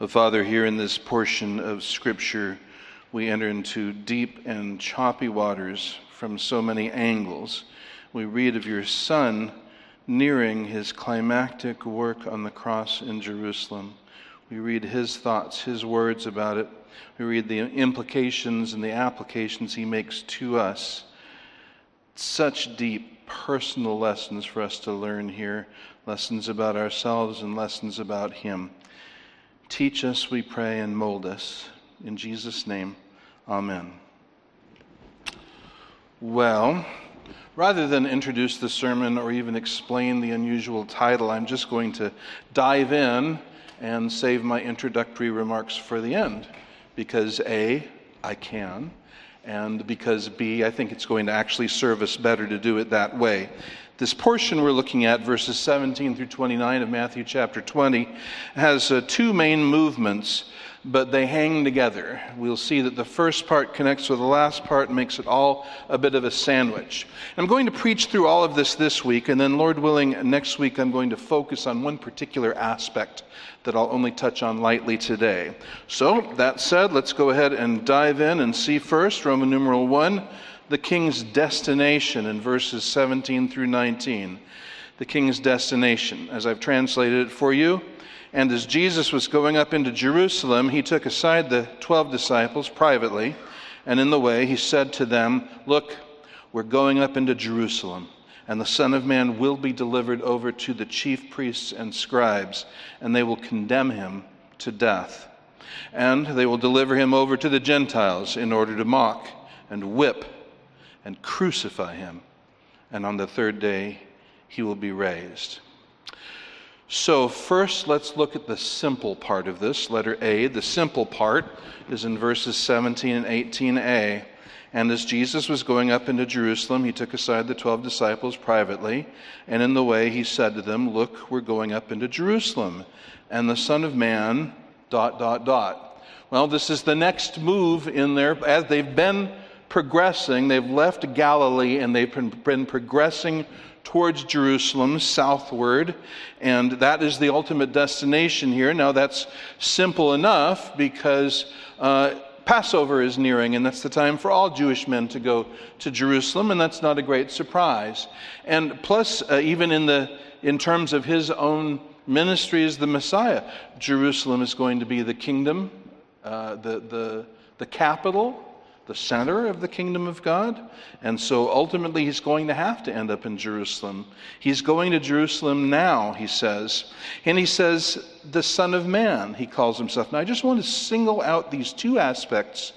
Well, Father, here in this portion of Scripture, we enter into deep and choppy waters from so many angles. We read of your Son nearing his climactic work on the cross in Jerusalem. We read his thoughts, his words about it. We read the implications and the applications he makes to us. Such deep personal lessons for us to learn here lessons about ourselves and lessons about him. Teach us, we pray, and mold us. In Jesus' name, amen. Well, rather than introduce the sermon or even explain the unusual title, I'm just going to dive in and save my introductory remarks for the end. Because A, I can, and because B, I think it's going to actually serve us better to do it that way. This portion we're looking at, verses 17 through 29 of Matthew chapter 20, has uh, two main movements, but they hang together. We'll see that the first part connects with the last part and makes it all a bit of a sandwich. I'm going to preach through all of this this week, and then, Lord willing, next week I'm going to focus on one particular aspect that I'll only touch on lightly today. So, that said, let's go ahead and dive in and see first Roman numeral 1 the king's destination in verses 17 through 19. The king's destination, as I've translated it for you. And as Jesus was going up into Jerusalem, he took aside the 12 disciples privately, and in the way he said to them, Look, we're going up into Jerusalem, and the Son of Man will be delivered over to the chief priests and scribes, and they will condemn him to death. And they will deliver him over to the Gentiles in order to mock and whip and crucify him, and on the third day he will be raised. So, first, let's look at the simple part of this, letter A. The simple part is in verses 17 and 18a. And as Jesus was going up into Jerusalem, he took aside the twelve disciples privately, and in the way he said to them, Look, we're going up into Jerusalem, and the Son of Man, dot, dot, dot. Well, this is the next move in there, as they've been progressing. They've left Galilee and they've been progressing towards Jerusalem southward, and that is the ultimate destination here. Now, that's simple enough because uh, Passover is nearing, and that's the time for all Jewish men to go to Jerusalem, and that's not a great surprise. And plus, uh, even in, the, in terms of his own ministry as the Messiah, Jerusalem is going to be the kingdom, uh, the, the, the capital the center of the kingdom of God. And so ultimately, he's going to have to end up in Jerusalem. He's going to Jerusalem now, he says. And he says, the Son of Man, he calls himself. Now, I just want to single out these two aspects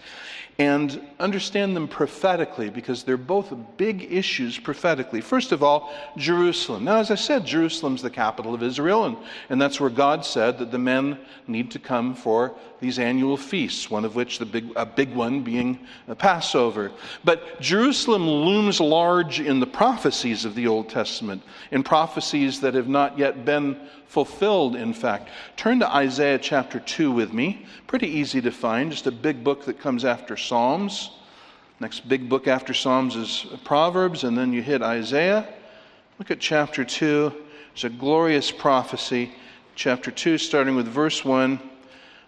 and understand them prophetically because they're both big issues prophetically. First of all, Jerusalem. Now, as I said, Jerusalem's the capital of Israel, and, and that's where God said that the men need to come for these annual feasts, one of which the big, a big one being Passover. But Jerusalem looms large in the prophecies of the Old Testament, in prophecies that have not yet been fulfilled, in fact. Turn to Isaiah chapter 2 with me. Pretty easy to find, just a big book that comes after Psalms. Next big book after Psalms is Proverbs, and then you hit Isaiah. Look at chapter 2. It's a glorious prophecy. Chapter 2, starting with verse 1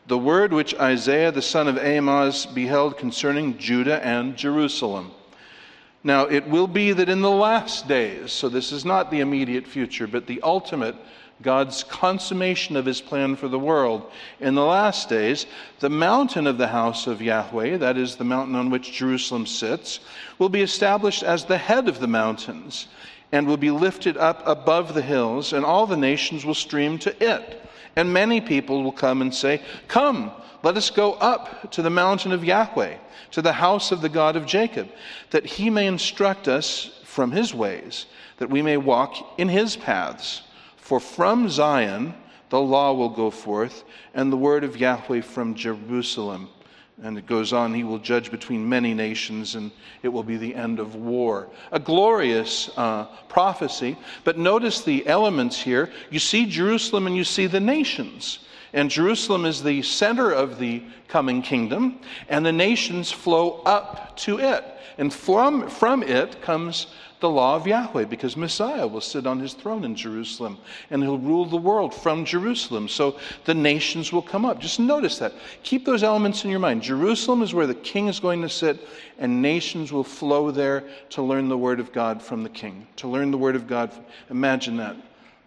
the word which Isaiah the son of Amoz beheld concerning Judah and Jerusalem. Now, it will be that in the last days, so this is not the immediate future, but the ultimate, God's consummation of his plan for the world. In the last days, the mountain of the house of Yahweh, that is the mountain on which Jerusalem sits, will be established as the head of the mountains and will be lifted up above the hills, and all the nations will stream to it. And many people will come and say, Come, let us go up to the mountain of Yahweh, to the house of the God of Jacob, that he may instruct us from his ways, that we may walk in his paths. For from Zion the law will go forth, and the word of Yahweh from Jerusalem. And it goes on, he will judge between many nations, and it will be the end of war. A glorious uh, prophecy. But notice the elements here. You see Jerusalem and you see the nations. And Jerusalem is the center of the coming kingdom, and the nations flow up to it. And from, from it comes the law of Yahweh, because Messiah will sit on his throne in Jerusalem, and he'll rule the world from Jerusalem. So the nations will come up. Just notice that. Keep those elements in your mind. Jerusalem is where the king is going to sit, and nations will flow there to learn the word of God from the king. To learn the word of God. Imagine that.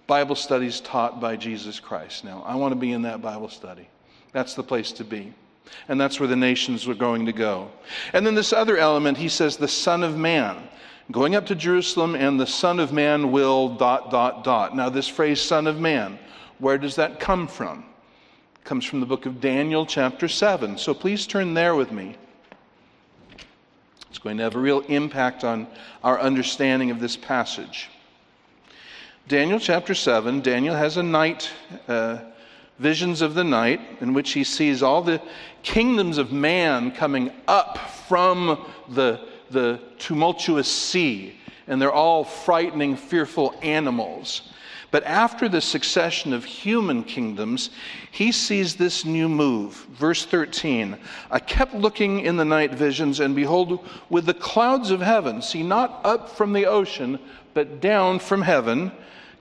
Bible studies taught by Jesus Christ. Now, I want to be in that Bible study. That's the place to be. And that's where the nations are going to go. And then this other element, he says, the Son of Man. Going up to Jerusalem, and the Son of Man will dot, dot, dot. Now, this phrase, Son of Man, where does that come from? It comes from the book of Daniel, chapter 7. So please turn there with me. It's going to have a real impact on our understanding of this passage. Daniel chapter 7, Daniel has a night, uh, visions of the night, in which he sees all the kingdoms of man coming up from the, the tumultuous sea, and they're all frightening, fearful animals. But after the succession of human kingdoms, he sees this new move. Verse 13 I kept looking in the night visions, and behold, with the clouds of heaven, see, not up from the ocean, but down from heaven,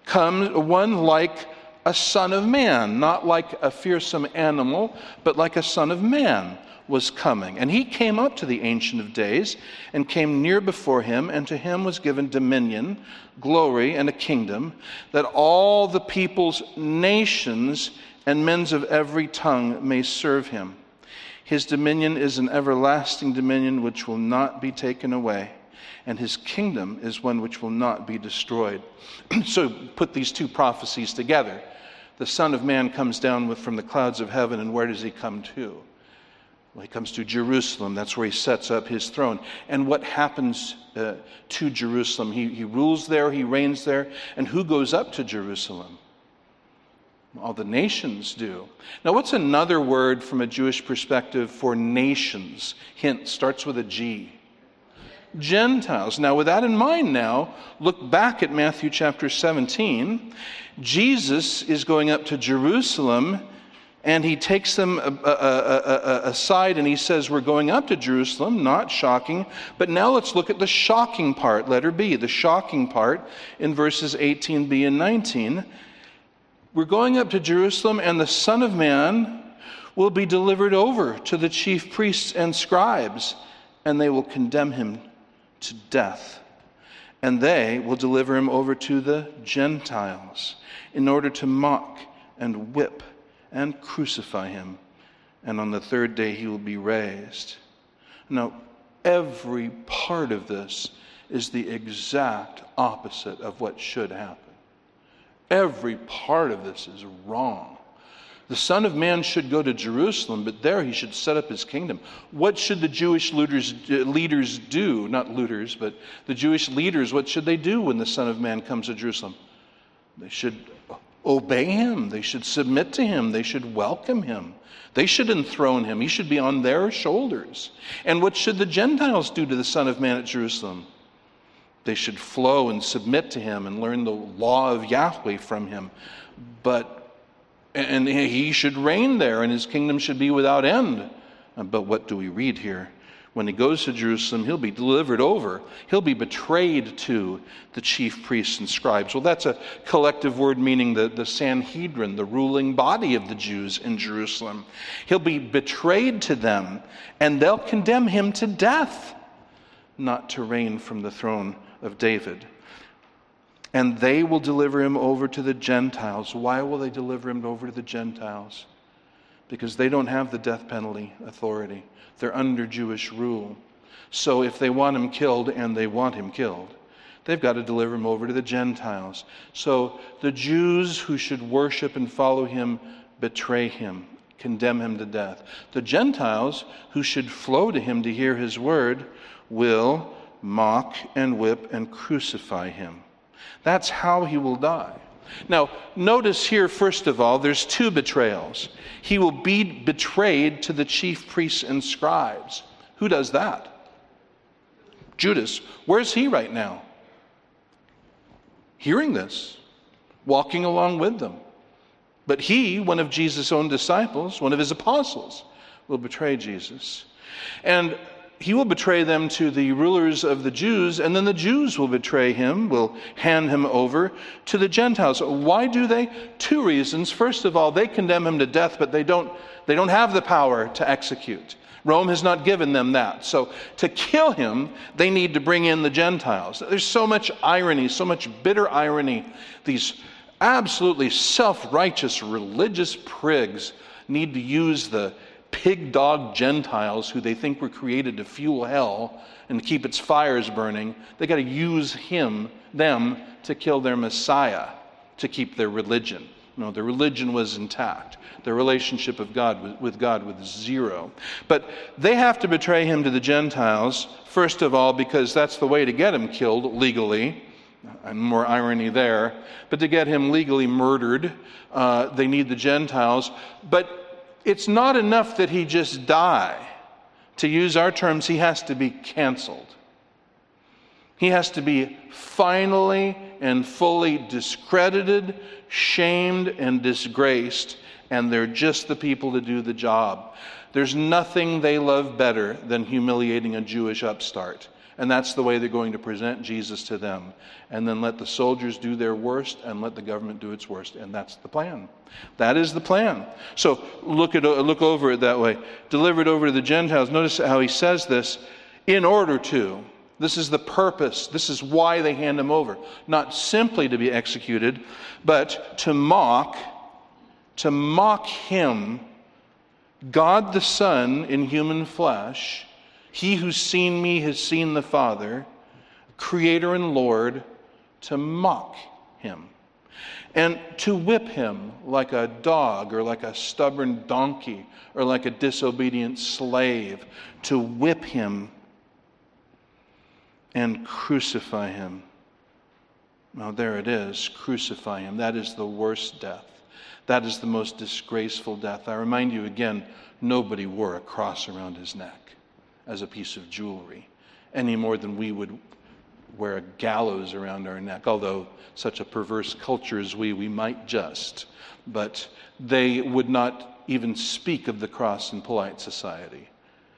comes one like a son of man, not like a fearsome animal, but like a son of man was coming. And he came up to the Ancient of Days and came near before him, and to him was given dominion, glory, and a kingdom, that all the peoples, nations, and men's of every tongue may serve him. His dominion is an everlasting dominion which will not be taken away and his kingdom is one which will not be destroyed. so put these two prophecies together. The Son of Man comes down with, from the clouds of heaven, and where does he come to? He comes to Jerusalem. That's where he sets up his throne. And what happens uh, to Jerusalem? He, he rules there, he reigns there. And who goes up to Jerusalem? All the nations do. Now, what's another word from a Jewish perspective for nations? Hint starts with a G. Gentiles. Now, with that in mind, now, look back at Matthew chapter 17. Jesus is going up to Jerusalem and he takes them uh, uh, uh, aside and he says, We're going up to Jerusalem, not shocking. But now let's look at the shocking part, letter B, the shocking part in verses 18b and 19. We're going up to Jerusalem, and the Son of Man will be delivered over to the chief priests and scribes, and they will condemn him to death. And they will deliver him over to the Gentiles in order to mock and whip and crucify him. And on the third day he will be raised. Now, every part of this is the exact opposite of what should happen. Every part of this is wrong. The Son of Man should go to Jerusalem, but there he should set up his kingdom. What should the Jewish leaders, leaders do? Not looters, but the Jewish leaders, what should they do when the Son of Man comes to Jerusalem? They should obey him. They should submit to him. They should welcome him. They should enthrone him. He should be on their shoulders. And what should the Gentiles do to the Son of Man at Jerusalem? They should flow and submit to him and learn the law of Yahweh from him. But and he should reign there, and his kingdom should be without end. But what do we read here? When he goes to Jerusalem, he'll be delivered over. He'll be betrayed to the chief priests and scribes. Well, that's a collective word meaning the, the Sanhedrin, the ruling body of the Jews in Jerusalem. He'll be betrayed to them, and they'll condemn him to death, not to reign from the throne of David and they will deliver him over to the Gentiles. Why will they deliver him over to the Gentiles? Because they don't have the death penalty authority, they're under Jewish rule. So if they want him killed, and they want him killed, they've got to deliver him over to the Gentiles. So the Jews who should worship and follow him betray him, condemn him to death. The Gentiles who should flow to him to hear his word will mock and whip and crucify him. That's how he will die. Now, notice here, first of all, there's two betrayals. He will be betrayed to the chief priests and scribes. Who does that? Judas. Where's he right now? Hearing this, walking along with them. But he, one of Jesus' own disciples, one of his apostles, will betray Jesus. And he will betray them to the rulers of the Jews, and then the Jews will betray him, will hand him over to the Gentiles. Why do they? Two reasons. First of all, they condemn him to death, but they don't, they don't have the power to execute. Rome has not given them that. So to kill him, they need to bring in the Gentiles. There's so much irony, so much bitter irony. These absolutely self righteous religious prigs need to use the pig dog Gentiles who they think were created to fuel hell and keep its fires burning. They got to use him, them, to kill their Messiah, to keep their religion. No, their religion was intact. Their relationship of God with God was zero. But they have to betray him to the Gentiles, first of all, because that's the way to get him killed legally. And more irony there. But to get him legally murdered, uh, they need the Gentiles. But it's not enough that he just die. To use our terms, he has to be canceled. He has to be finally and fully discredited, shamed, and disgraced, and they're just the people to do the job. There's nothing they love better than humiliating a Jewish upstart. And that's the way they're going to present Jesus to them. And then let the soldiers do their worst and let the government do its worst. And that's the plan. That is the plan. So look, at, look over it that way. Delivered over to the Gentiles. Notice how he says this in order to. This is the purpose. This is why they hand him over. Not simply to be executed, but to mock, to mock him, God the Son in human flesh he who's seen me has seen the Father, Creator and Lord, to mock him and to whip him like a dog or like a stubborn donkey or like a disobedient slave, to whip him and crucify him. Well, there it is crucify him. That is the worst death. That is the most disgraceful death. I remind you again nobody wore a cross around his neck as a piece of jewelry, any more than we would wear a gallows around our neck, although such a perverse culture as we, we might just. But they would not even speak of the cross in polite society.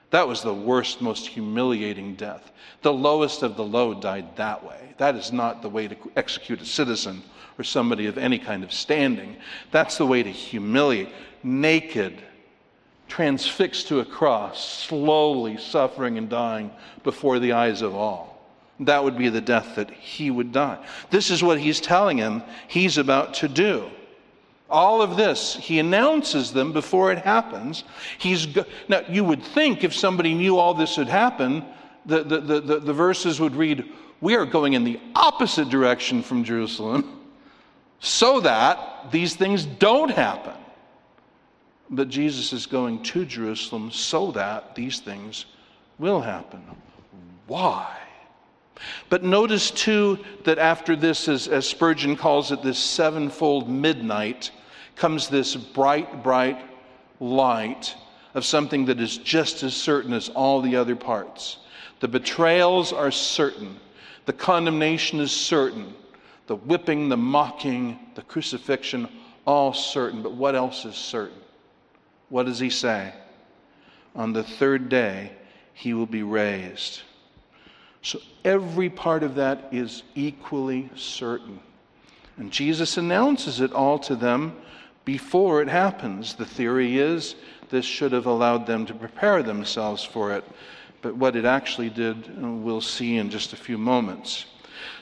That was the worst, most humiliating death. The lowest of the low died that way. That is not the way to execute a citizen or somebody of any kind of standing. That's the way to humiliate. Naked, transfixed to a cross, slowly suffering and dying before the eyes of all. That would be the death that he would die. This is what he's telling him he's about to do. All of this, he announces them before it happens. He's go- now, you would think if somebody knew all this would happen, the, the, the, the, the verses would read, We are going in the opposite direction from Jerusalem so that these things don't happen. But Jesus is going to Jerusalem so that these things will happen. Why? But notice too that after this, as, as Spurgeon calls it, this sevenfold midnight, comes this bright, bright light of something that is just as certain as all the other parts. The betrayals are certain, the condemnation is certain, the whipping, the mocking, the crucifixion, all certain. But what else is certain? What does he say? On the third day, he will be raised. So every part of that is equally certain. And Jesus announces it all to them before it happens. The theory is this should have allowed them to prepare themselves for it. But what it actually did, uh, we'll see in just a few moments.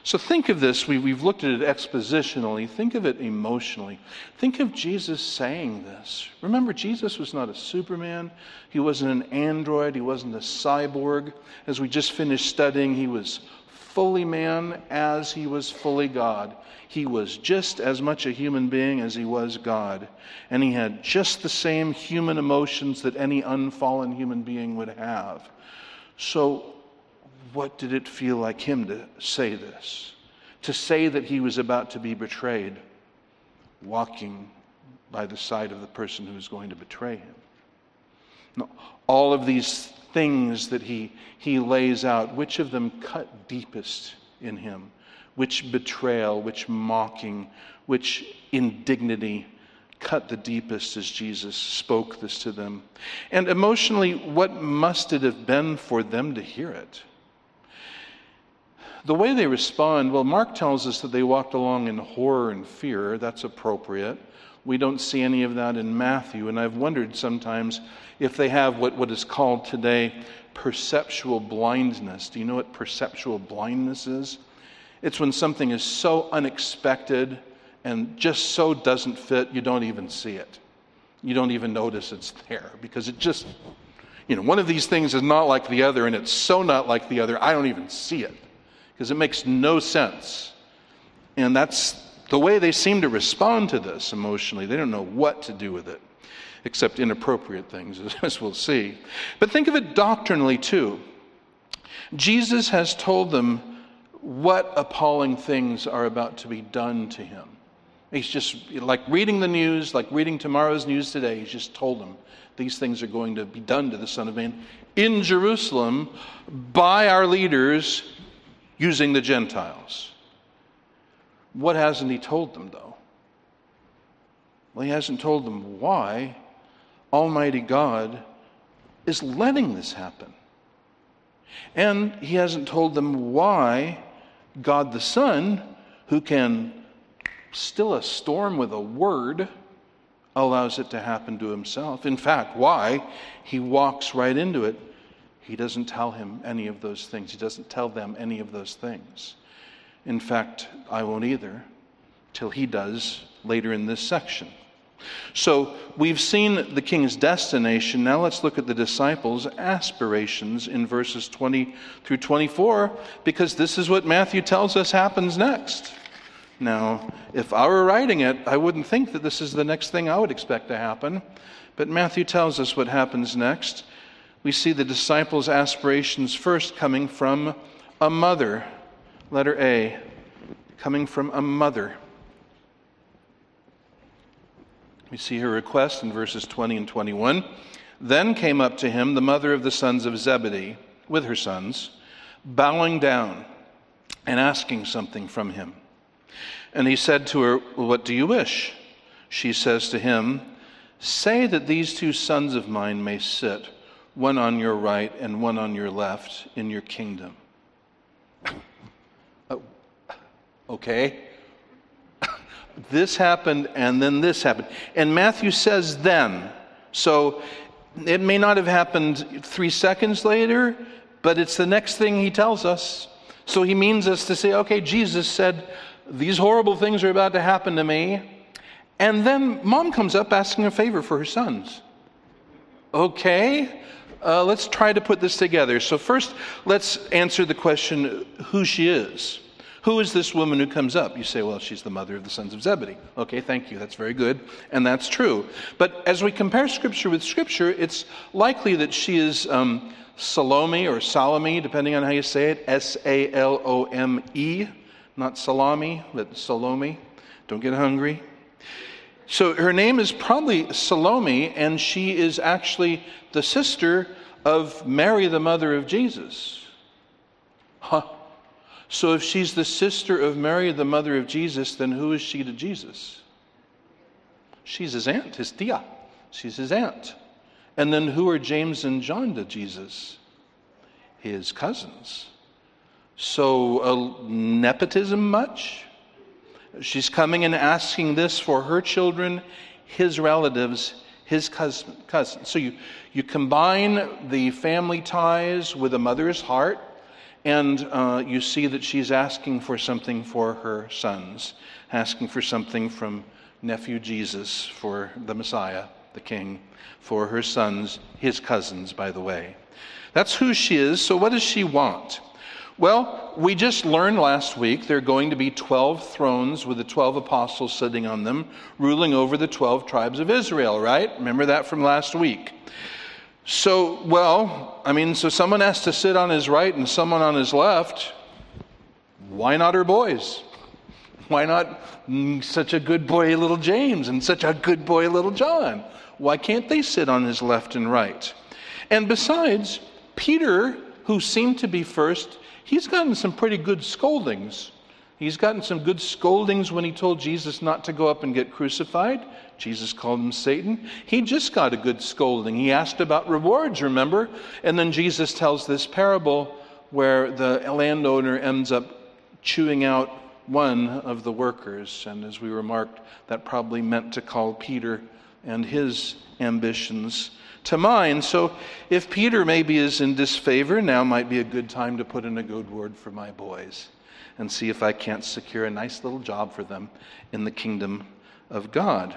So think of this. We, have looked at it expositionally. Think of it emotionally. Think of Jesus saying this. Remember, Jesus was not a Superman. He wasn't an android. He wasn't a cyborg. As we just finished studying, he was fully man as he was fully God. He was just as much a human being as he was God. And he had just the same human emotions that any unfallen human being would have. So what did it feel like him to say this? To say that he was about to be betrayed, walking by the side of the person who was going to betray him. No, all of these things that he, he lays out, which of them cut deepest in him? Which betrayal, which mocking, which indignity cut the deepest as Jesus spoke this to them. And emotionally, what must it have been for them to hear it? The way they respond, well, Mark tells us that they walked along in horror and fear. That's appropriate. We don't see any of that in Matthew. And I've wondered sometimes if they have what, what is called today perceptual blindness. Do you know what perceptual blindness is? It's when something is so unexpected and just so doesn't fit, you don't even see it. You don't even notice it's there because it just, you know, one of these things is not like the other and it's so not like the other, I don't even see it because it makes no sense. And that's the way they seem to respond to this emotionally. They don't know what to do with it, except inappropriate things, as we'll see. But think of it doctrinally, too. Jesus has told them what appalling things are about to be done to him. He's just like reading the news, like reading tomorrow's news today. He's just told them these things are going to be done to the Son of Man in Jerusalem by our leaders using the Gentiles. What hasn't he told them, though? Well, he hasn't told them why Almighty God is letting this happen. And he hasn't told them why God the Son, who can still a storm with a word, allows it to happen to himself. In fact, why? He walks right into it he doesn't tell him any of those things. He doesn't tell them any of those things. In fact, I won't either till he does later in this section. So we've seen the king's destination. Now let's look at the disciples' aspirations in verses 20 through 24, because this is what Matthew tells us happens next. Now, if I were writing it, I wouldn't think that this is the next thing I would expect to happen. But Matthew tells us what happens next we see the disciples' aspirations first coming from a mother. Letter A, coming from a mother. We see her request in verses 20 and 21. Then came up to him the mother of the sons of Zebedee with her sons, bowing down and asking something from him. And he said to her, What do you wish? She says to him, Say that these two sons of mine may sit one on your right and one on your left in your kingdom. oh, okay. this happened and then this happened. And Matthew says then. So it may not have happened three seconds later, but it's the next thing he tells us. So he means us to say, okay, Jesus said, these horrible things are about to happen to me. And then mom comes up asking a favor for her sons. Okay, uh, let's try to put this together. So, first, let's answer the question who she is. Who is this woman who comes up? You say, well, she's the mother of the sons of Zebedee. Okay, thank you. That's very good. And that's true. But as we compare Scripture with Scripture, it's likely that she is um, Salome or Salome, depending on how you say it S A L O M E, not Salami, but Salome. Don't get hungry. So her name is probably Salome, and she is actually the sister of Mary, the mother of Jesus. Huh. So if she's the sister of Mary, the mother of Jesus, then who is she to Jesus? She's his aunt, his tia. She's his aunt. And then who are James and John to Jesus? His cousins. So, uh, nepotism much? She's coming and asking this for her children, his relatives, his cousin. So you, you combine the family ties with a mother's heart, and uh, you see that she's asking for something for her sons, asking for something from nephew Jesus, for the Messiah, the King, for her sons, his cousins, by the way. That's who she is. So, what does she want? Well, we just learned last week there are going to be 12 thrones with the 12 apostles sitting on them, ruling over the 12 tribes of Israel, right? Remember that from last week. So, well, I mean, so someone has to sit on his right and someone on his left. Why not her boys? Why not such a good boy, little James, and such a good boy, little John? Why can't they sit on his left and right? And besides, Peter, who seemed to be first, he's gotten some pretty good scoldings. He's gotten some good scoldings when he told Jesus not to go up and get crucified. Jesus called him Satan. He just got a good scolding. He asked about rewards, remember? And then Jesus tells this parable where the landowner ends up chewing out one of the workers. And as we remarked, that probably meant to call Peter and his ambitions to mine. So if Peter maybe is in disfavor, now might be a good time to put in a good word for my boys and see if I can't secure a nice little job for them in the kingdom of God.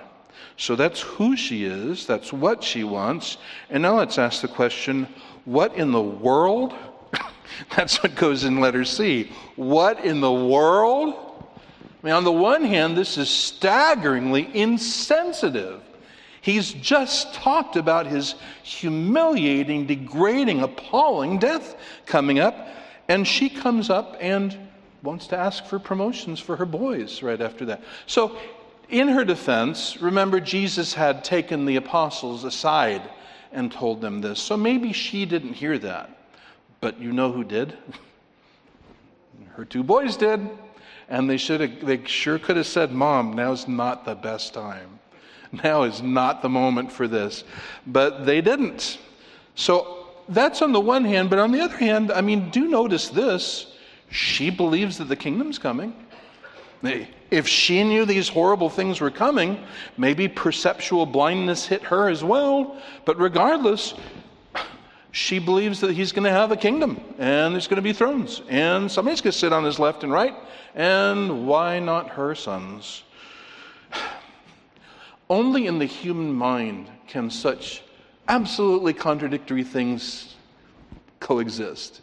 So that's who she is, that's what she wants. And now let's ask the question what in the world? that's what goes in letter C. What in the world? I mean, on the one hand, this is staggeringly insensitive. He's just talked about his humiliating, degrading, appalling death coming up, and she comes up and wants to ask for promotions for her boys right after that. So, in her defense, remember Jesus had taken the apostles aside and told them this. So maybe she didn't hear that. But you know who did? her two boys did. And they should have, they sure could have said, Mom, now's not the best time. Now is not the moment for this. But they didn't. So that's on the one hand. But on the other hand, I mean, do notice this. She believes that the kingdom's coming. If she knew these horrible things were coming, maybe perceptual blindness hit her as well. But regardless, she believes that he's going to have a kingdom and there's going to be thrones and somebody's going to sit on his left and right. And why not her sons? Only in the human mind can such absolutely contradictory things coexist.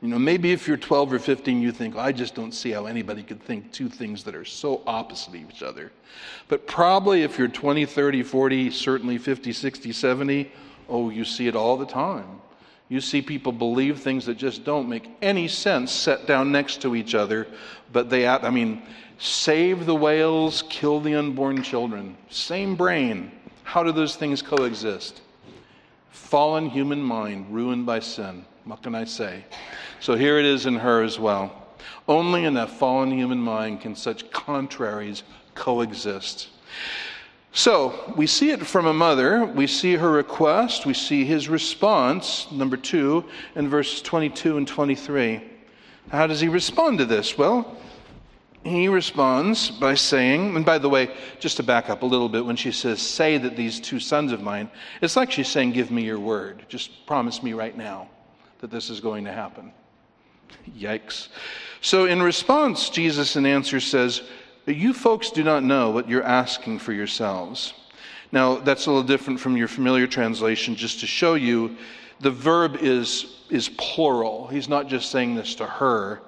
You know, maybe if you're 12 or 15, you think, I just don't see how anybody could think two things that are so opposite of each other. But probably if you're 20, 30, 40, certainly 50, 60, 70, oh, you see it all the time. You see people believe things that just don't make any sense set down next to each other, but they, I mean, save the whales, kill the unborn children. Same brain. How do those things coexist? Fallen human mind, ruined by sin. What can I say? So here it is in her as well. Only in a fallen human mind can such contraries coexist. So we see it from a mother. We see her request. We see his response, number two, in verses 22 and 23. How does he respond to this? Well, he responds by saying, and by the way, just to back up a little bit, when she says, Say that these two sons of mine, it's like she's saying, Give me your word. Just promise me right now that this is going to happen. Yikes. So, in response, Jesus in answer says, You folks do not know what you're asking for yourselves. Now, that's a little different from your familiar translation, just to show you the verb is, is plural. He's not just saying this to her,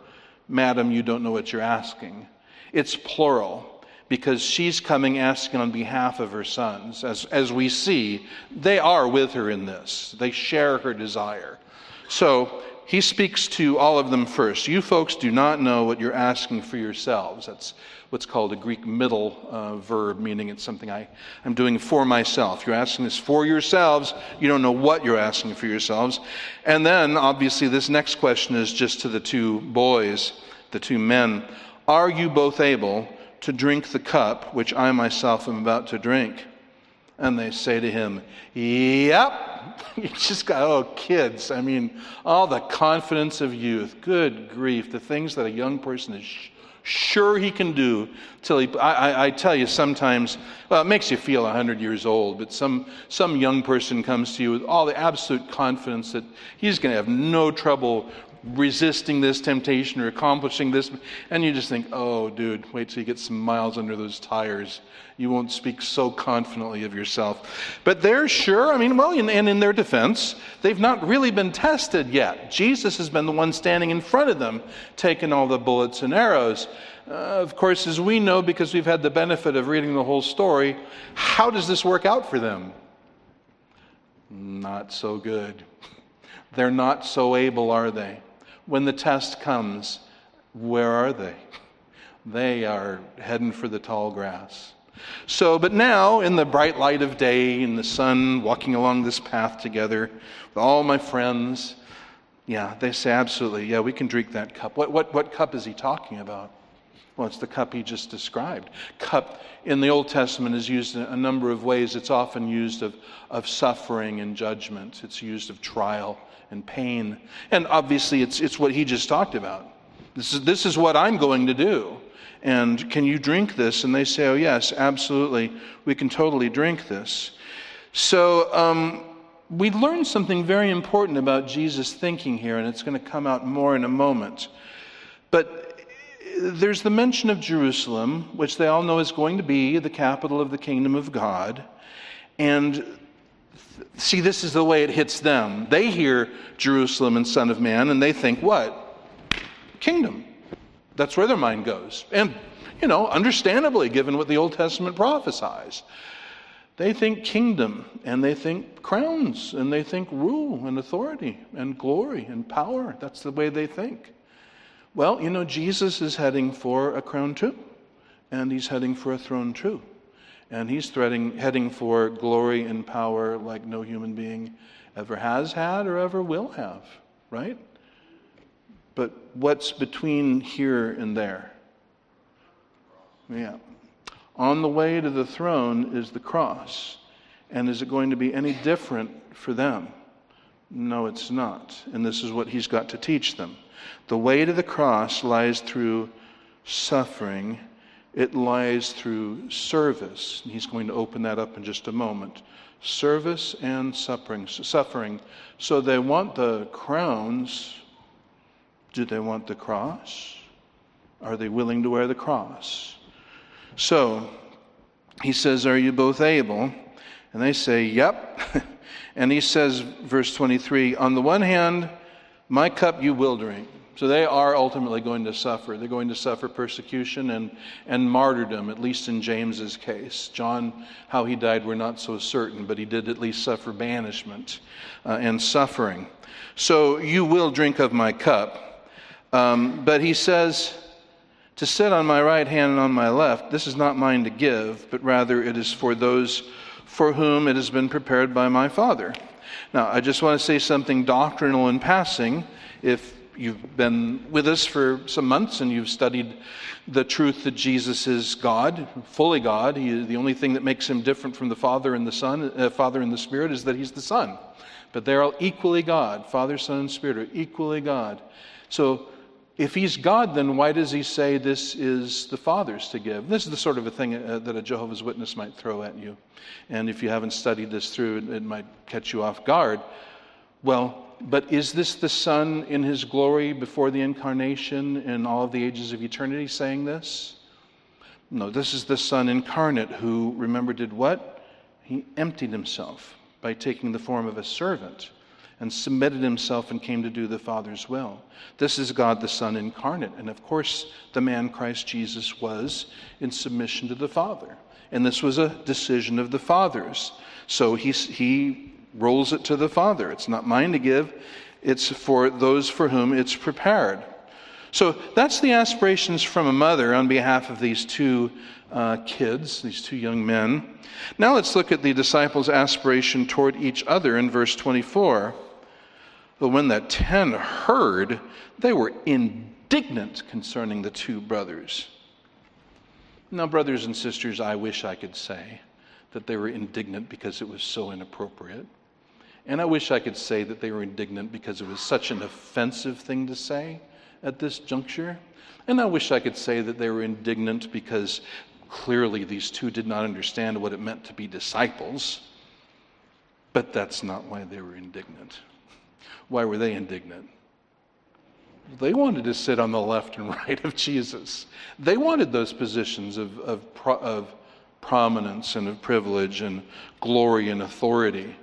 Madam, you don't know what you're asking. It's plural because she's coming asking on behalf of her sons. As, as we see, they are with her in this, they share her desire. So, he speaks to all of them first. You folks do not know what you're asking for yourselves. That's what's called a Greek middle uh, verb, meaning it's something I, I'm doing for myself. You're asking this for yourselves. You don't know what you're asking for yourselves. And then, obviously, this next question is just to the two boys, the two men. Are you both able to drink the cup which I myself am about to drink? And they say to him, Yep. You just got, oh, kids. I mean, all the confidence of youth. Good grief. The things that a young person is sure he can do till he, I, I, tell you, sometimes, well, it makes you feel 100 years old, but some, some young person comes to you with all the absolute confidence that he's going to have no trouble resisting this temptation or accomplishing this. And you just think, oh, dude, wait till you get some miles under those tires. You won't speak so confidently of yourself. But they're sure, I mean, well, and in their defense, they've not really been tested yet. Jesus has been the one standing in front of them, taking all the bullets and arrows. Uh, of course, as we know, because we've had the benefit of reading the whole story, how does this work out for them? Not so good. They're not so able, are they? When the test comes, where are they? They are heading for the tall grass. So, but now, in the bright light of day, in the sun, walking along this path together with all my friends, yeah, they say, absolutely, yeah, we can drink that cup. What, what, what cup is he talking about? Well, it's the cup he just described. Cup in the Old Testament is used in a number of ways. It's often used of, of suffering and judgment, it's used of trial and pain. And obviously, it's, it's what he just talked about. This is, this is what I'm going to do. And can you drink this? And they say, Oh, yes, absolutely. We can totally drink this. So um, we learn something very important about Jesus' thinking here, and it's going to come out more in a moment. But there's the mention of Jerusalem, which they all know is going to be the capital of the kingdom of God. And see, this is the way it hits them. They hear Jerusalem and Son of Man, and they think, what? Kingdom. That's where their mind goes. And, you know, understandably, given what the Old Testament prophesies. They think kingdom, and they think crowns, and they think rule and authority and glory and power. That's the way they think. Well, you know, Jesus is heading for a crown too, and he's heading for a throne too. And he's threading, heading for glory and power like no human being ever has had or ever will have, right? But what's between here and there? Yeah. On the way to the throne is the cross. And is it going to be any different for them? No, it's not. And this is what he's got to teach them. The way to the cross lies through suffering, it lies through service. And he's going to open that up in just a moment. Service and suffering. Suffering. So they want the crowns. Do they want the cross? Are they willing to wear the cross? So he says, Are you both able? And they say, Yep. and he says, verse 23, On the one hand, my cup you will drink. So they are ultimately going to suffer. They're going to suffer persecution and, and martyrdom, at least in James's case. John, how he died, we're not so certain, but he did at least suffer banishment uh, and suffering. So you will drink of my cup. Um, but he says, to sit on my right hand and on my left, this is not mine to give, but rather it is for those for whom it has been prepared by my Father. Now, I just want to say something doctrinal in passing. If you've been with us for some months and you've studied the truth that Jesus is God, fully God, he, the only thing that makes him different from the Father and the Son, uh, Father and the Spirit, is that he's the Son. But they're all equally God. Father, Son, and Spirit are equally God. So if he's God, then why does he say this is the Father's to give? This is the sort of a thing uh, that a Jehovah's Witness might throw at you. And if you haven't studied this through, it, it might catch you off guard. Well, but is this the Son in his glory before the incarnation in all of the ages of eternity saying this? No, this is the Son incarnate who, remember, did what? He emptied himself by taking the form of a servant and submitted himself and came to do the Father's will. This is God the Son incarnate. And of course, the man Christ Jesus was in submission to the Father. And this was a decision of the Father's. So he, he rolls it to the Father. It's not mine to give, it's for those for whom it's prepared. So that's the aspirations from a mother on behalf of these two uh, kids, these two young men. Now let's look at the disciples' aspiration toward each other in verse 24. But when the ten heard, they were indignant concerning the two brothers. Now, brothers and sisters, I wish I could say that they were indignant because it was so inappropriate. And I wish I could say that they were indignant because it was such an offensive thing to say at this juncture. And I wish I could say that they were indignant because clearly these two did not understand what it meant to be disciples. But that's not why they were indignant. Why were they indignant? They wanted to sit on the left and right of Jesus. They wanted those positions of, of, of prominence and of privilege and glory and authority.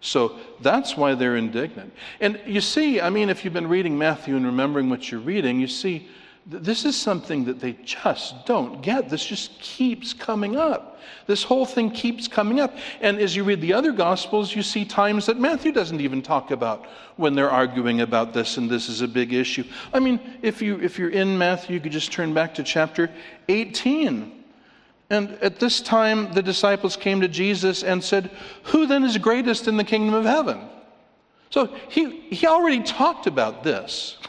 So that's why they're indignant. And you see, I mean, if you've been reading Matthew and remembering what you're reading, you see this is something that they just don't get. This just keeps coming up. This whole thing keeps coming up. And as you read the other Gospels, you see times that Matthew doesn't even talk about when they're arguing about this and this is a big issue. I mean, if, you, if you're in Matthew, you could just turn back to chapter 18. And at this time, the disciples came to Jesus and said, Who then is greatest in the kingdom of heaven? So he, he already talked about this.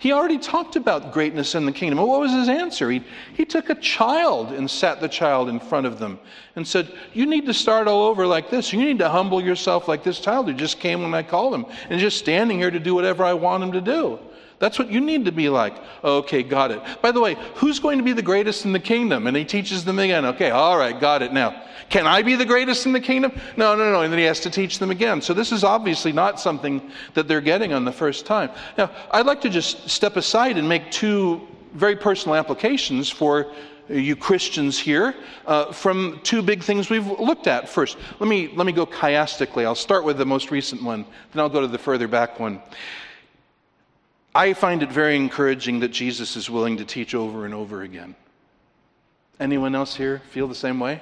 He already talked about greatness in the kingdom. Well, what was his answer? He, he took a child and sat the child in front of them and said, You need to start all over like this. You need to humble yourself like this child who just came when I called him and just standing here to do whatever I want him to do. That's what you need to be like. Okay, got it. By the way, who's going to be the greatest in the kingdom? And he teaches them again. Okay, all right, got it now. Can I be the greatest in the kingdom? No, no, no. And then he has to teach them again. So this is obviously not something that they're getting on the first time. Now, I'd like to just step aside and make two very personal applications for you Christians here uh, from two big things we've looked at. First, let me, let me go chiastically. I'll start with the most recent one, then I'll go to the further back one. I find it very encouraging that Jesus is willing to teach over and over again. Anyone else here feel the same way?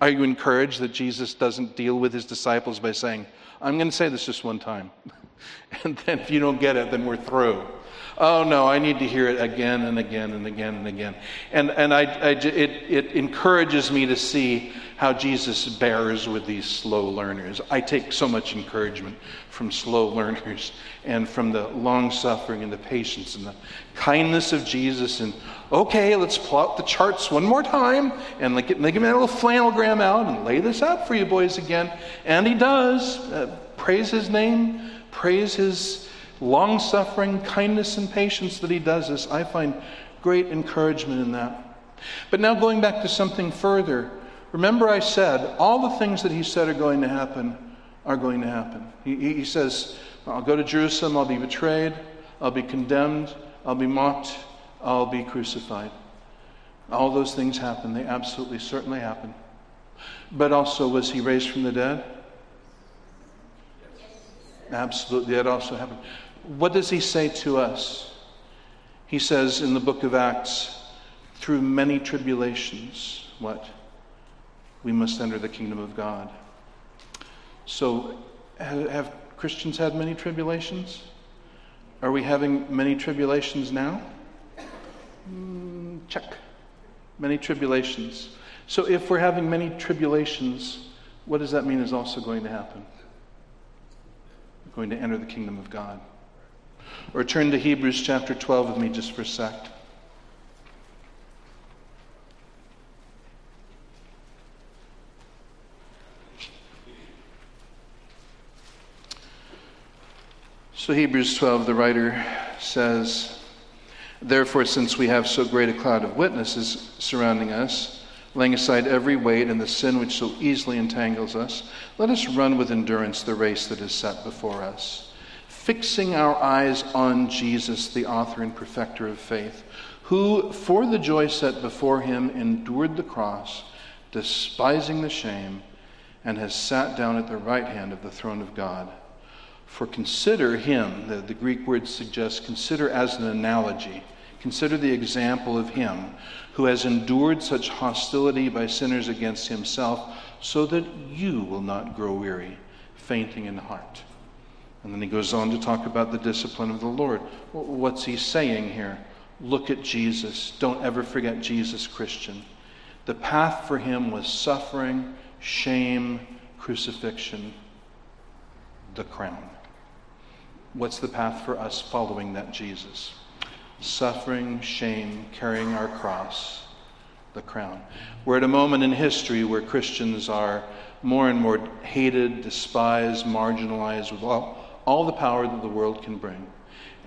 Are you encouraged that Jesus doesn't deal with his disciples by saying, I'm going to say this just one time, and then if you don't get it, then we're through? Oh no, I need to hear it again and again and again and again. And, and I, I, it, it encourages me to see how Jesus bears with these slow learners. I take so much encouragement from slow learners and from the long suffering and the patience and the kindness of Jesus. And okay, let's plot the charts one more time and like, get, me that little flannelgraph out and lay this out for you boys again. And he does. Uh, praise his name, praise his long suffering, kindness, and patience that he does this. I find great encouragement in that. But now going back to something further, remember I said all the things that he said are going to happen are going to happen. He, he says, I'll go to Jerusalem, I'll be betrayed, I'll be condemned, I'll be mocked, I'll be crucified. All those things happen. They absolutely, certainly happen. But also, was he raised from the dead? Absolutely, that also happened. What does he say to us? He says in the book of Acts, through many tribulations, what? We must enter the kingdom of God. So, have Christians had many tribulations? Are we having many tribulations now? Mm, check. Many tribulations. So, if we're having many tribulations, what does that mean is also going to happen? We're going to enter the kingdom of God. Or turn to Hebrews chapter 12 with me just for a sec. So, Hebrews 12, the writer says, Therefore, since we have so great a cloud of witnesses surrounding us, laying aside every weight and the sin which so easily entangles us, let us run with endurance the race that is set before us fixing our eyes on Jesus, the author and perfecter of faith, who, for the joy set before him, endured the cross, despising the shame, and has sat down at the right hand of the throne of God. For consider him, the, the Greek word suggests consider as an analogy. Consider the example of him who has endured such hostility by sinners against himself, so that you will not grow weary, fainting in heart. And then he goes on to talk about the discipline of the Lord. What's he saying here? Look at Jesus. Don't ever forget Jesus, Christian. The path for him was suffering, shame, crucifixion, the crown. What's the path for us following that Jesus? Suffering, shame, carrying our cross, the crown. We're at a moment in history where Christians are more and more hated, despised, marginalized with all all the power that the world can bring.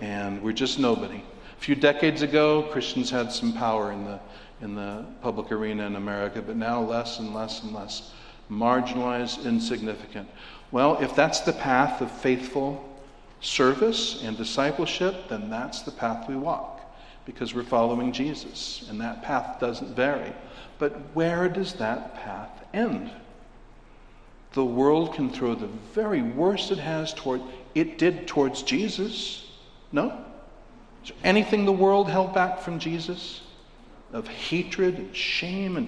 And we're just nobody. A few decades ago, Christians had some power in the, in the public arena in America, but now less and less and less. Marginalized, insignificant. Well, if that's the path of faithful service and discipleship, then that's the path we walk because we're following Jesus, and that path doesn't vary. But where does that path end? The world can throw the very worst it has toward it did towards Jesus. No? Is there anything the world held back from Jesus? Of hatred and shame and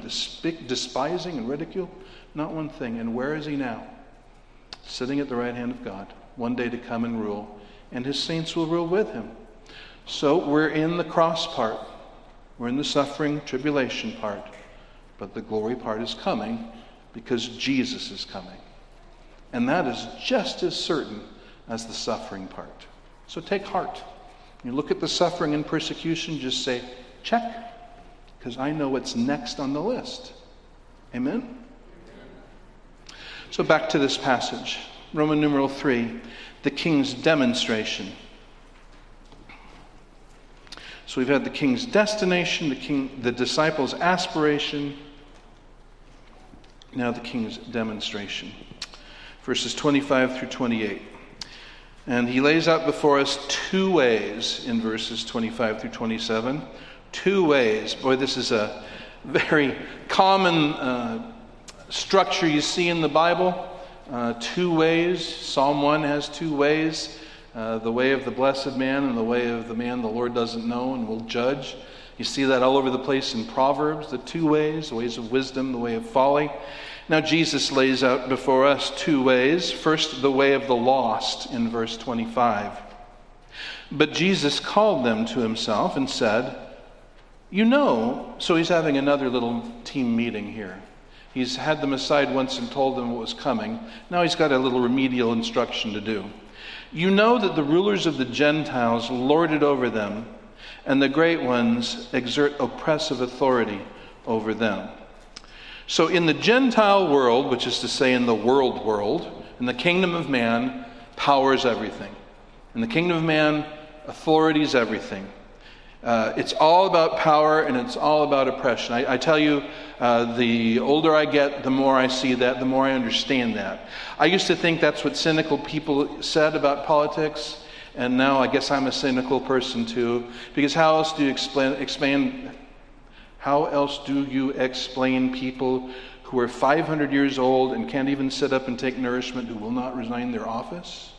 despising and ridicule? Not one thing. And where is he now? Sitting at the right hand of God, one day to come and rule, and his saints will rule with him. So we're in the cross part, we're in the suffering, tribulation part, but the glory part is coming because Jesus is coming. And that is just as certain as the suffering part. So take heart. You look at the suffering and persecution, just say, check, because I know what's next on the list. Amen? So back to this passage Roman numeral 3, the king's demonstration. So we've had the king's destination, the, king, the disciples' aspiration, now the king's demonstration. Verses 25 through 28. And he lays out before us two ways in verses 25 through 27. Two ways. Boy, this is a very common uh, structure you see in the Bible. Uh, two ways. Psalm 1 has two ways uh, the way of the blessed man and the way of the man the Lord doesn't know and will judge. You see that all over the place in Proverbs, the two ways, the ways of wisdom, the way of folly. Now, Jesus lays out before us two ways. First, the way of the lost in verse 25. But Jesus called them to himself and said, You know, so he's having another little team meeting here. He's had them aside once and told them what was coming. Now he's got a little remedial instruction to do. You know that the rulers of the Gentiles lord it over them, and the great ones exert oppressive authority over them. So, in the Gentile world, which is to say in the world world, in the kingdom of man, power is everything. In the kingdom of man, authority is everything. Uh, it's all about power and it's all about oppression. I, I tell you, uh, the older I get, the more I see that, the more I understand that. I used to think that's what cynical people said about politics, and now I guess I'm a cynical person too. Because how else do you explain, explain how else do you explain people who are 500 years old and can't even sit up and take nourishment who will not resign their office?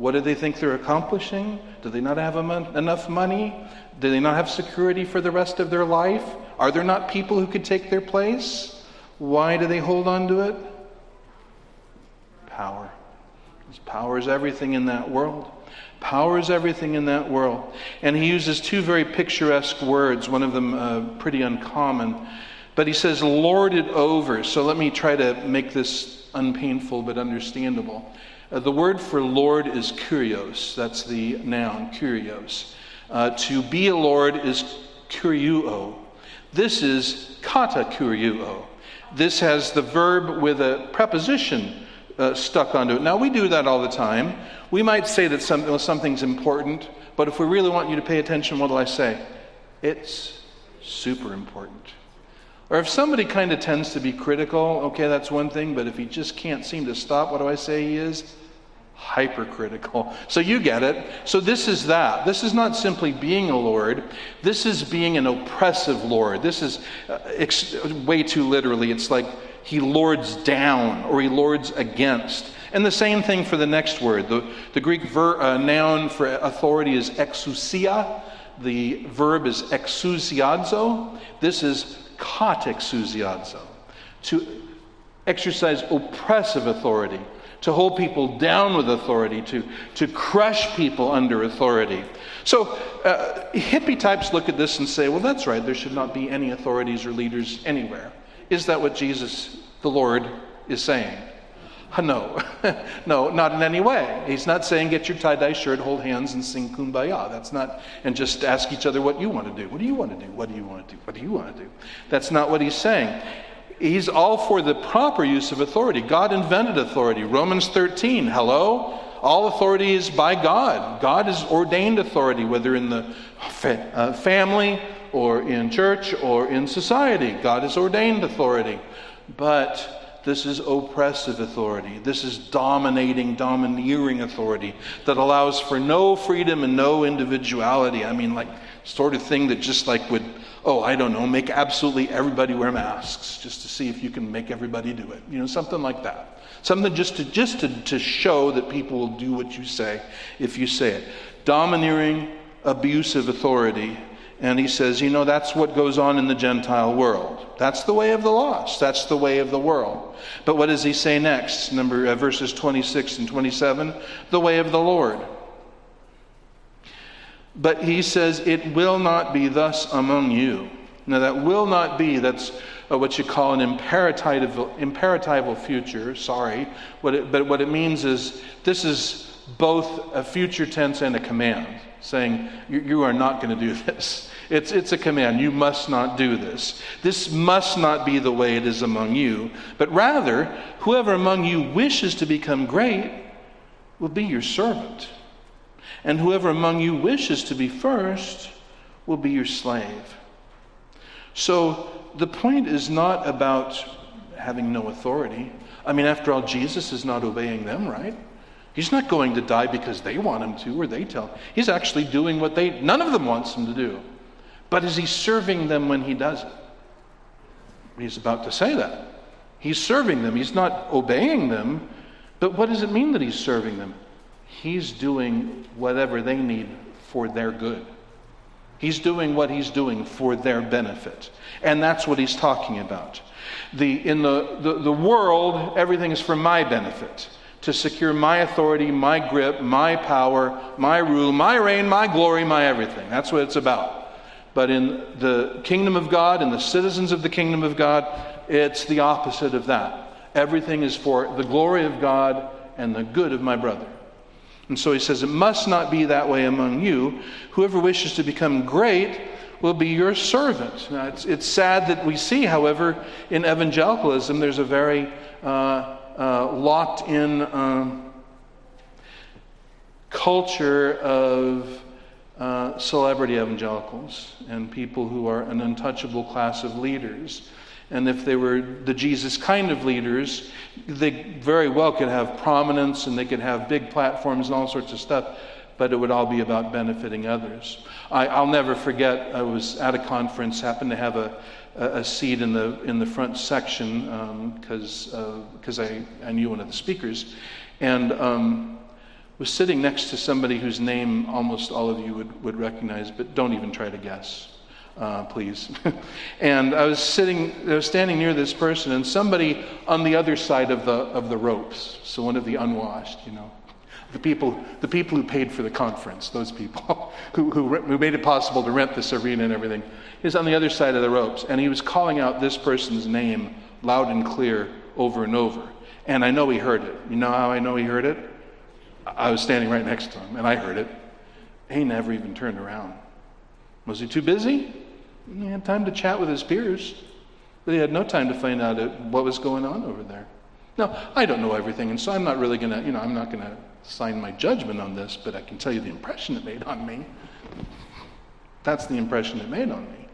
What do they think they're accomplishing? Do they not have enough money? Do they not have security for the rest of their life? Are there not people who could take their place? Why do they hold on to it? Power. Because power is everything in that world. Power is everything in that world. And he uses two very picturesque words, one of them uh, pretty uncommon. But he says, lord it over. So let me try to make this unpainful but understandable. Uh, the word for lord is kurios. That's the noun, kurios. Uh, to be a lord is kuriuo. This is kata kuriuo. This has the verb with a preposition uh, stuck onto it. Now, we do that all the time. We might say that some, something's important, but if we really want you to pay attention, what do I say? It's super important. Or if somebody kind of tends to be critical, okay, that's one thing, but if he just can't seem to stop, what do I say he is? Hypercritical. So you get it. So this is that. This is not simply being a Lord. This is being an oppressive Lord. This is uh, ex- way too literally. It's like he lords down or he lords against. And the same thing for the next word. The, the Greek ver, uh, noun for authority is exousia. The verb is exousiazo. This is katexousiazo. To exercise oppressive authority to hold people down with authority, to, to crush people under authority. So, uh, hippie types look at this and say, well, that's right, there should not be any authorities or leaders anywhere. Is that what Jesus, the Lord, is saying? No, no, not in any way. He's not saying get your tie dye shirt, hold hands, and sing kumbaya. That's not, and just ask each other what you want to do. What do you want to do? What do you want to do? What do you want to do? That's not what he's saying he's all for the proper use of authority. God invented authority. Romans 13, hello? All authority is by God. God has ordained authority, whether in the fa- uh, family or in church or in society. God has ordained authority. But this is oppressive authority. This is dominating, domineering authority that allows for no freedom and no individuality. I mean, like, sort of thing that just like would oh, I don't know, make absolutely everybody wear masks just to see if you can make everybody do it. You know, something like that. Something just to just to, to show that people will do what you say if you say it. Domineering, abusive authority. And he says, you know, that's what goes on in the Gentile world. That's the way of the lost. That's the way of the world. But what does he say next? Number uh, verses 26 and 27, the way of the Lord. But he says, It will not be thus among you. Now, that will not be, that's uh, what you call an imperative, imperatival future, sorry. What it, but what it means is this is both a future tense and a command. saying, You, you are not going to do this. It's, it's a command. You must not do this. This must not be the way it is among you, but rather, whoever among you wishes to become great will be your servant. And whoever among you wishes to be first will be your slave. So the point is not about having no authority. I mean, after all, Jesus is not obeying them, right? He's not going to die because they want him to or they tell him. He's actually doing what they, none of them wants him to do. But is he serving them when he does it? He's about to say that. He's serving them. He's not obeying them. But what does it mean that he's serving them? He's doing whatever they need for their good. He's doing what he's doing for their benefit. And that's what he's talking about. The, in the, the, the world, everything is for my benefit to secure my authority, my grip, my power, my rule, my reign, my glory, my everything. That's what it's about. But in the kingdom of God and the citizens of the kingdom of God, it's the opposite of that. Everything is for the glory of God and the good of my brother. And so he says, It must not be that way among you. Whoever wishes to become great will be your servant. Now, it's, it's sad that we see, however, in evangelicalism, there's a very uh, uh, locked in um, culture of uh, celebrity evangelicals and people who are an untouchable class of leaders. And if they were the Jesus kind of leaders, they very well could have prominence and they could have big platforms and all sorts of stuff, but it would all be about benefiting others. I, will never forget, I was at a conference, happened to have a, a seat in the, in the front section because um, uh, I, I knew one of the speakers. And um, was sitting next to somebody whose name almost all of you would, would recognize, but don't even try to guess, uh, please. and I was sitting, I was standing near this person, and somebody on the other side of the, of the ropes, so one of the unwashed, you know, the people, the people who paid for the conference, those people who, who, who made it possible to rent this arena and everything, is on the other side of the ropes, and he was calling out this person's name loud and clear over and over. And I know he heard it. You know how I know he heard it? I was standing right next to him and I heard it. He never even turned around. Was he too busy? He had time to chat with his peers, but he had no time to find out what was going on over there. Now, I don't know everything, and so I'm not really going to, you know, I'm not going to sign my judgment on this, but I can tell you the impression it made on me. That's the impression it made on me.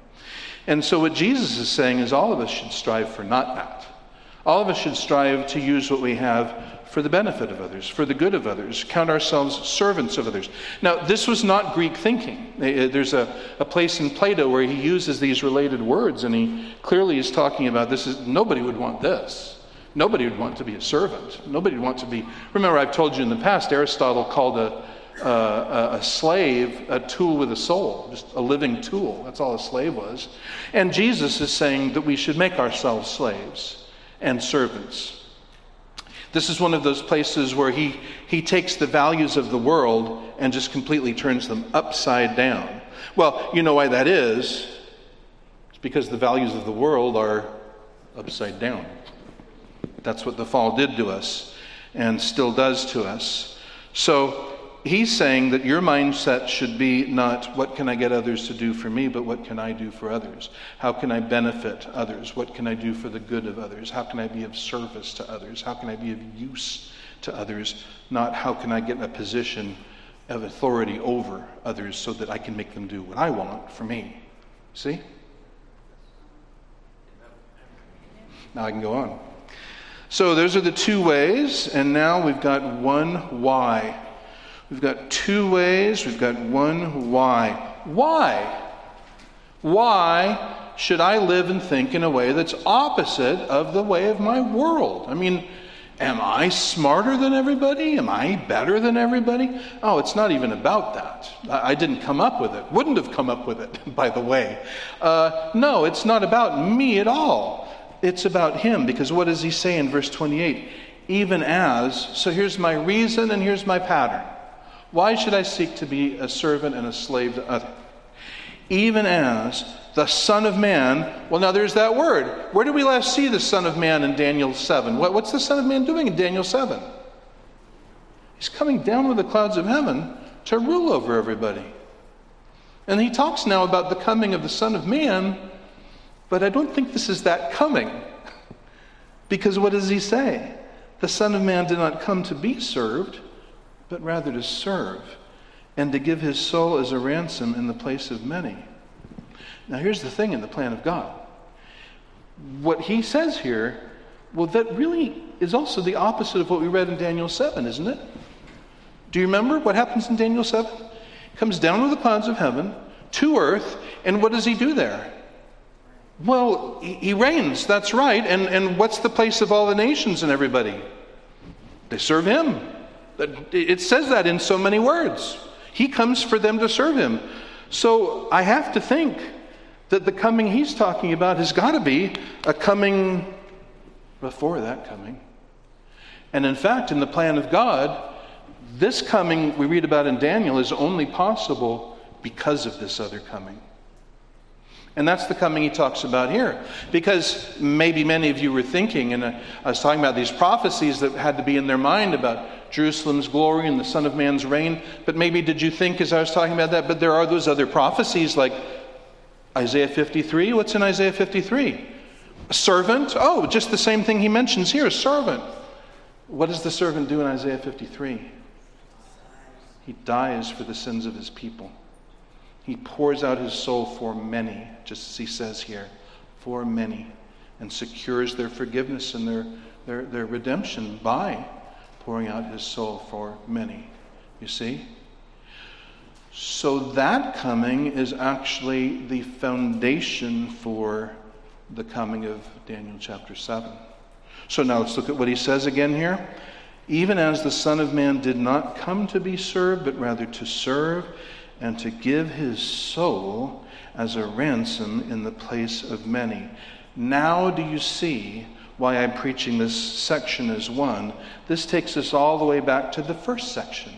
And so, what Jesus is saying is all of us should strive for not that. All of us should strive to use what we have for the benefit of others, for the good of others, count ourselves servants of others. Now, this was not Greek thinking. Eh, eh, there's a, a place in Plato where he uses these related words, and he clearly is talking about this. Is, nobody would want this. Nobody would want to be a servant. Nobody would want to be. Remember, I've told you in the past, Aristotle called a, a, a, slave a tool with a soul, just a living tool. That's all a slave was. And Jesus is saying that we should make ourselves slaves and servants this is one of those places where he, he takes the values of the world and just completely turns them upside down. Well, you know why that is? It's because the values of the world are upside down. That's what the fall did to us and still does to us. So he's saying that your mindset should be not what can I get others to do for me, but what can I do for others? How can I benefit others? What can I do for the good of others? How can I be of service to others? How can I be of use to others? Not how can I get a position of authority over others so that I can make them do what I want for me. See? Now I can go on. So those are the two ways, and now we've got one why. We've got two ways, we've got one why. Why? Why should I live and think in a way that's opposite of the way of my world? I mean, am I smarter than everybody? Am I better than everybody? Oh, it's not even about that. I didn't come up with it. Wouldn't have come up with it, by the way. Uh, no, it's not about me at all. It's about him, because what does he say in verse 28? Even as, so here's my reason and here's my pattern. Why should I seek to be a servant and a slave to others? Even as the Son of Man, well, now there's that word. Where did we last see the Son of Man in Daniel 7? What, what's the Son of Man doing in Daniel 7? He's coming down with the clouds of heaven to rule over everybody. And he talks now about the coming of the Son of Man, but I don't think this is that coming. Because what does he say? The Son of Man did not come to be served, but rather to serve, and to give his soul as a ransom in the place of many. Now, here's the thing in the plan of God. What he says here, well, that really is also the opposite of what we read in Daniel 7, isn't it? Do you remember what happens in Daniel 7? He comes down with the clouds of heaven to earth, and what does he do there? Well, he reigns, that's right. And, and what's the place of all the nations and everybody? They serve him. It says that in so many words. He comes for them to serve him. So I have to think that the coming he's talking about has got to be a coming before that coming. And in fact, in the plan of God, this coming we read about in Daniel is only possible because of this other coming. And that's the coming he talks about here. Because maybe many of you were thinking, and uh, I was talking about these prophecies that had to be in their mind about Jerusalem's glory and the Son of Man's reign. But maybe did you think as I was talking about that, but there are those other prophecies like Isaiah 53. What's in Isaiah 53? A servant? Oh, just the same thing he mentions here a servant. What does the servant do in Isaiah 53? He dies for the sins of his people. He pours out his soul for many, just as he says here, for many, and secures their forgiveness and their, their, their redemption by pouring out his soul for many. You see? So that coming is actually the foundation for the coming of Daniel chapter 7. So now let's look at what he says again here. Even as the Son of Man did not come to be served, but rather to serve and to give his soul as a ransom in the place of many. Now, do you see why I'm preaching this section as one? This takes us all the way back to the first section,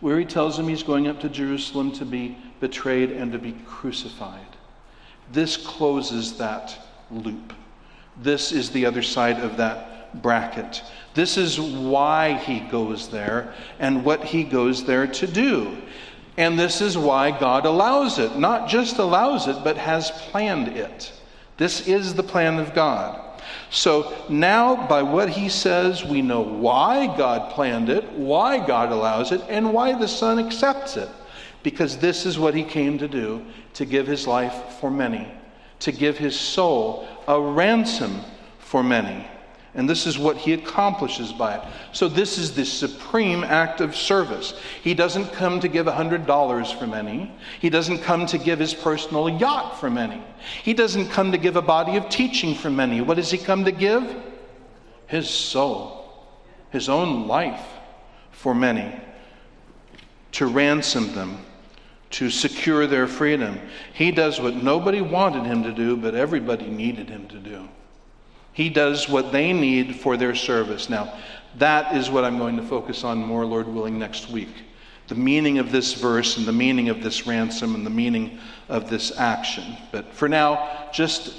where he tells him he's going up to Jerusalem to be betrayed and to be crucified. This closes that loop. This is the other side of that bracket. This is why he goes there and what he goes there to do. And this is why God allows it. Not just allows it, but has planned it. This is the plan of God. So now, by what he says, we know why God planned it, why God allows it, and why the Son accepts it. Because this is what he came to do to give his life for many, to give his soul a ransom for many. And this is what he accomplishes by it. So, this is the supreme act of service. He doesn't come to give $100 for many. He doesn't come to give his personal yacht for many. He doesn't come to give a body of teaching for many. What does he come to give? His soul, his own life for many, to ransom them, to secure their freedom. He does what nobody wanted him to do, but everybody needed him to do. He does what they need for their service. Now, that is what I'm going to focus on more, Lord willing, next week. The meaning of this verse and the meaning of this ransom and the meaning of this action. But for now, just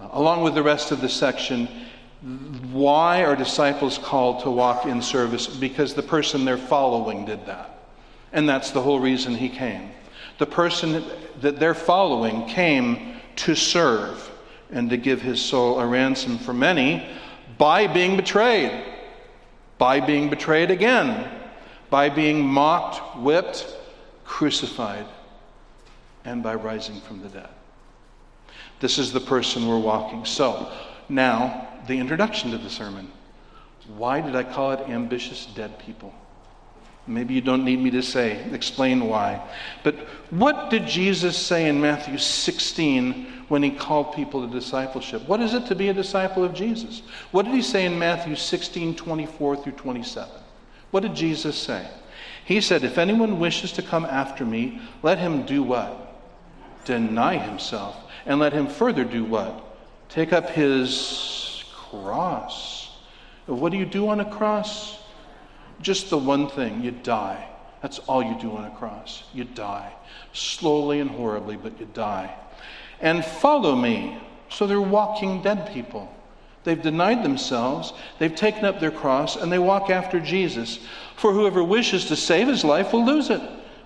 uh, along with the rest of the section, why are disciples called to walk in service? Because the person they're following did that. And that's the whole reason he came. The person that they're following came to serve and to give his soul a ransom for many by being betrayed, by being betrayed again, by being mocked, whipped, crucified, and by rising from the dead. This is the person we're walking. So, now, the introduction to the sermon. Why did I call it ambitious dead people? Maybe you don't need me to say, explain why. But what did Jesus say in Matthew 16 when he called people to discipleship? What is it to be a disciple of Jesus? What did he say in Matthew 16 24 through 27? What did Jesus say? He said, If anyone wishes to come after me, let him do what? Deny himself. And let him further do what? Take up his cross. What do you do on a cross? Just the one thing you die. That's all you do on a cross. You die. Slowly and horribly, but you die. And follow me. So they're walking dead people. They've denied themselves, they've taken up their cross, and they walk after Jesus. For whoever wishes to save his life will lose it.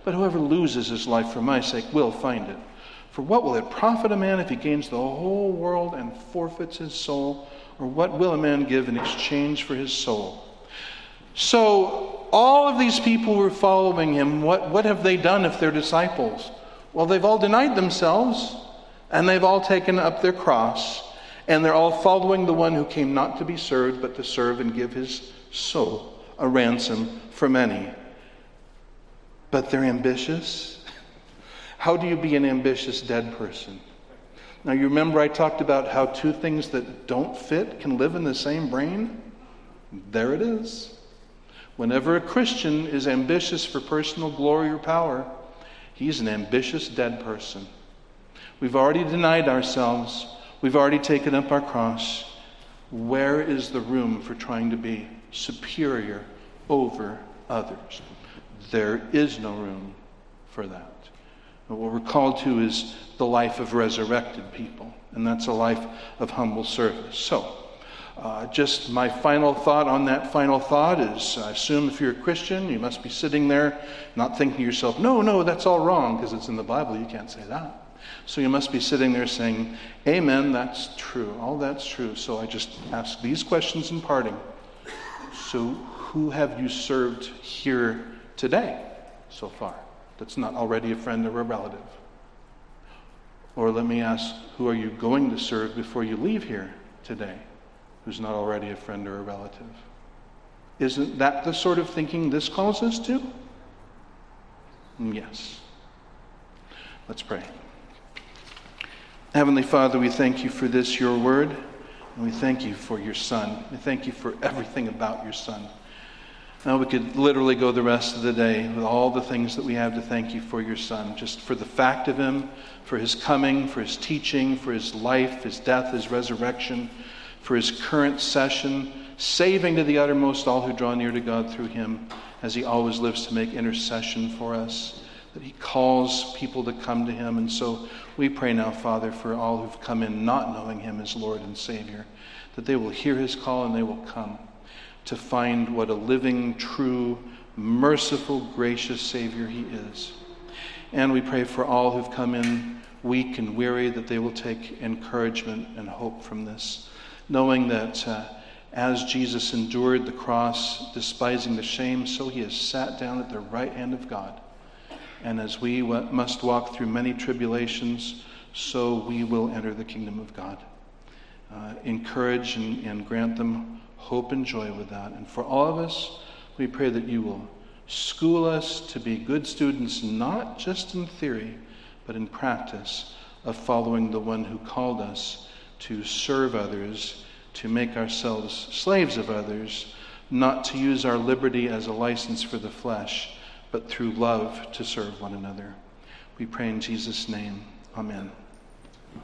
but whoever loses his life for my sake will find it. For what will it profit a man if he gains the whole world and forfeits his soul? Or what will a man give in exchange for his soul? So, all of these people were following him. What, what have they done if they're disciples? Well, they've all denied themselves, and they've all taken up their cross, and they're all following the one who came not to be served, but to serve and give his soul a ransom for many. But they're ambitious how do you be an ambitious dead person? Now, you remember I talked about how two things that don't fit can live in the same brain? There it is. Whenever a Christian is ambitious for personal glory or power, he's an ambitious dead person. We've already denied ourselves, we've already taken up our cross. Where is the room for trying to be superior over others? There is no room for that. But what we're called to is the life of resurrected people, and that's a life of humble service. So, uh, just my final thought on that final thought is I assume if you're a Christian, you must be sitting there not thinking to yourself, no, no, that's all wrong, because it's in the Bible, you can't say that. So you must be sitting there saying, Amen, that's true, all that's true. So I just ask these questions in parting. So, who have you served here today so far? that's not already a friend or a relative? Or let me ask, who are you going to serve before you leave here today who's not already a friend or a relative? Isn't that the sort of thinking this calls us to? Mm, yes. Let's pray. Heavenly Father, we thank you for this, your word, and we thank you for your Son. We thank you for everything about your Son. Now, we could literally go the rest of the day with all the things that we have to thank you for your Son, just for the fact of Him, for His coming, for His teaching, for His life, His death, His resurrection, for His current session, saving to the uttermost all who draw near to God through Him, as He always lives to make intercession for us, that He calls people to come to Him. And so we pray now, Father, for all who've come in not knowing Him as Lord and Savior, that they will hear His call and they will come to find what a living, true, merciful, gracious Savior He is. And we pray for all who've come in weak and weary that they will take encouragement and hope from this, knowing that uh, as Jesus endured the cross, despising the shame, so He has sat down at the right hand of God. And as we w- must walk through many tribulations, so we will enter the kingdom of God. Uh, encourage and, and grant them hope and joy with that. And for all of us, we pray that you will school us to be good students, not just in theory, but in practice of following the one who called us to serve others, to make ourselves slaves of others, not to use our liberty as a license for the flesh, but through love to serve one another. We pray in Jesus' name. Amen.